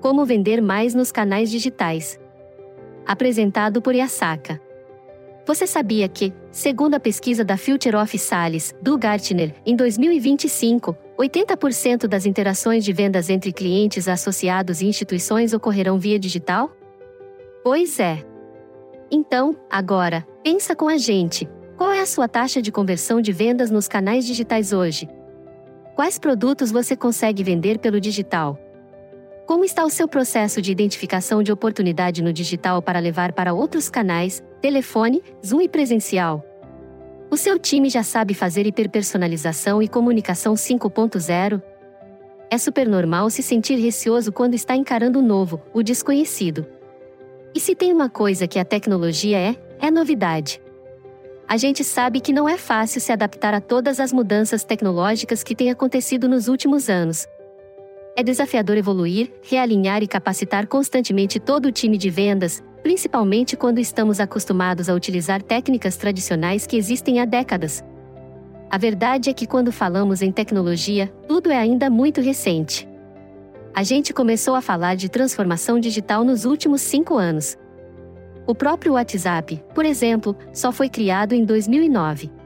Como vender mais nos canais digitais. Apresentado por Yasaka. Você sabia que, segundo a pesquisa da Future of Sales, do Gartner, em 2025, 80% das interações de vendas entre clientes associados e instituições ocorrerão via digital? Pois é. Então, agora, pensa com a gente. Qual é a sua taxa de conversão de vendas nos canais digitais hoje? Quais produtos você consegue vender pelo digital? Como está o seu processo de identificação de oportunidade no digital para levar para outros canais, telefone, Zoom e presencial? O seu time já sabe fazer hiperpersonalização e comunicação 5.0? É super normal se sentir receoso quando está encarando o novo, o desconhecido. E se tem uma coisa que a tecnologia é, é novidade. A gente sabe que não é fácil se adaptar a todas as mudanças tecnológicas que têm acontecido nos últimos anos, é desafiador evoluir, realinhar e capacitar constantemente todo o time de vendas, principalmente quando estamos acostumados a utilizar técnicas tradicionais que existem há décadas. A verdade é que quando falamos em tecnologia, tudo é ainda muito recente. A gente começou a falar de transformação digital nos últimos cinco anos. O próprio WhatsApp, por exemplo, só foi criado em 2009.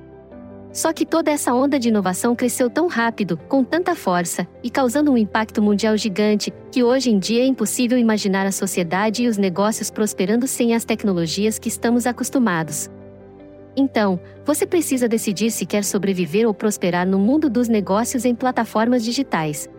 Só que toda essa onda de inovação cresceu tão rápido, com tanta força, e causando um impacto mundial gigante, que hoje em dia é impossível imaginar a sociedade e os negócios prosperando sem as tecnologias que estamos acostumados. Então, você precisa decidir se quer sobreviver ou prosperar no mundo dos negócios em plataformas digitais.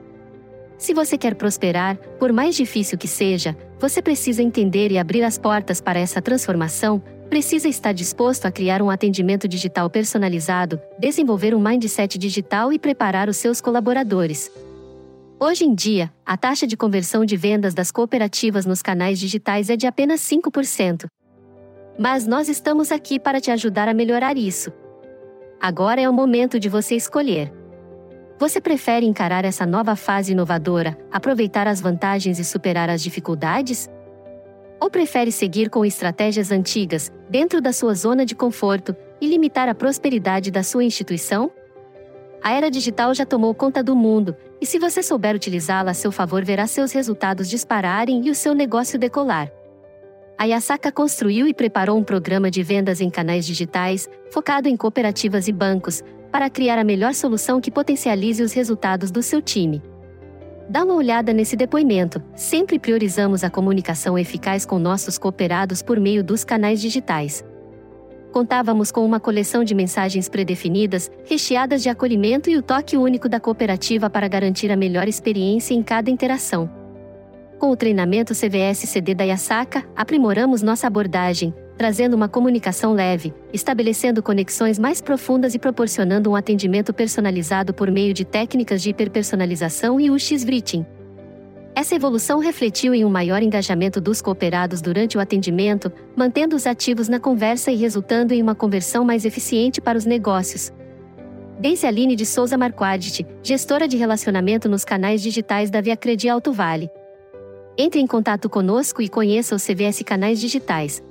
Se você quer prosperar, por mais difícil que seja, você precisa entender e abrir as portas para essa transformação, Precisa estar disposto a criar um atendimento digital personalizado, desenvolver um mindset digital e preparar os seus colaboradores. Hoje em dia, a taxa de conversão de vendas das cooperativas nos canais digitais é de apenas 5%. Mas nós estamos aqui para te ajudar a melhorar isso. Agora é o momento de você escolher. Você prefere encarar essa nova fase inovadora, aproveitar as vantagens e superar as dificuldades? Ou prefere seguir com estratégias antigas, dentro da sua zona de conforto, e limitar a prosperidade da sua instituição? A era digital já tomou conta do mundo, e se você souber utilizá-la a seu favor, verá seus resultados dispararem e o seu negócio decolar. A Yasaka construiu e preparou um programa de vendas em canais digitais, focado em cooperativas e bancos, para criar a melhor solução que potencialize os resultados do seu time. Dá uma olhada nesse depoimento. Sempre priorizamos a comunicação eficaz com nossos cooperados por meio dos canais digitais. Contávamos com uma coleção de mensagens predefinidas, recheadas de acolhimento e o toque único da cooperativa para garantir a melhor experiência em cada interação. Com o treinamento CVS-CD da Yasaka, aprimoramos nossa abordagem, trazendo uma comunicação leve, estabelecendo conexões mais profundas e proporcionando um atendimento personalizado por meio de técnicas de hiperpersonalização e UX-Writing. Essa evolução refletiu em um maior engajamento dos cooperados durante o atendimento, mantendo-os ativos na conversa e resultando em uma conversão mais eficiente para os negócios. Dense Aline de Souza Marquardt, gestora de relacionamento nos canais digitais da Via Credi Alto Vale. Entre em contato conosco e conheça os CVS canais digitais,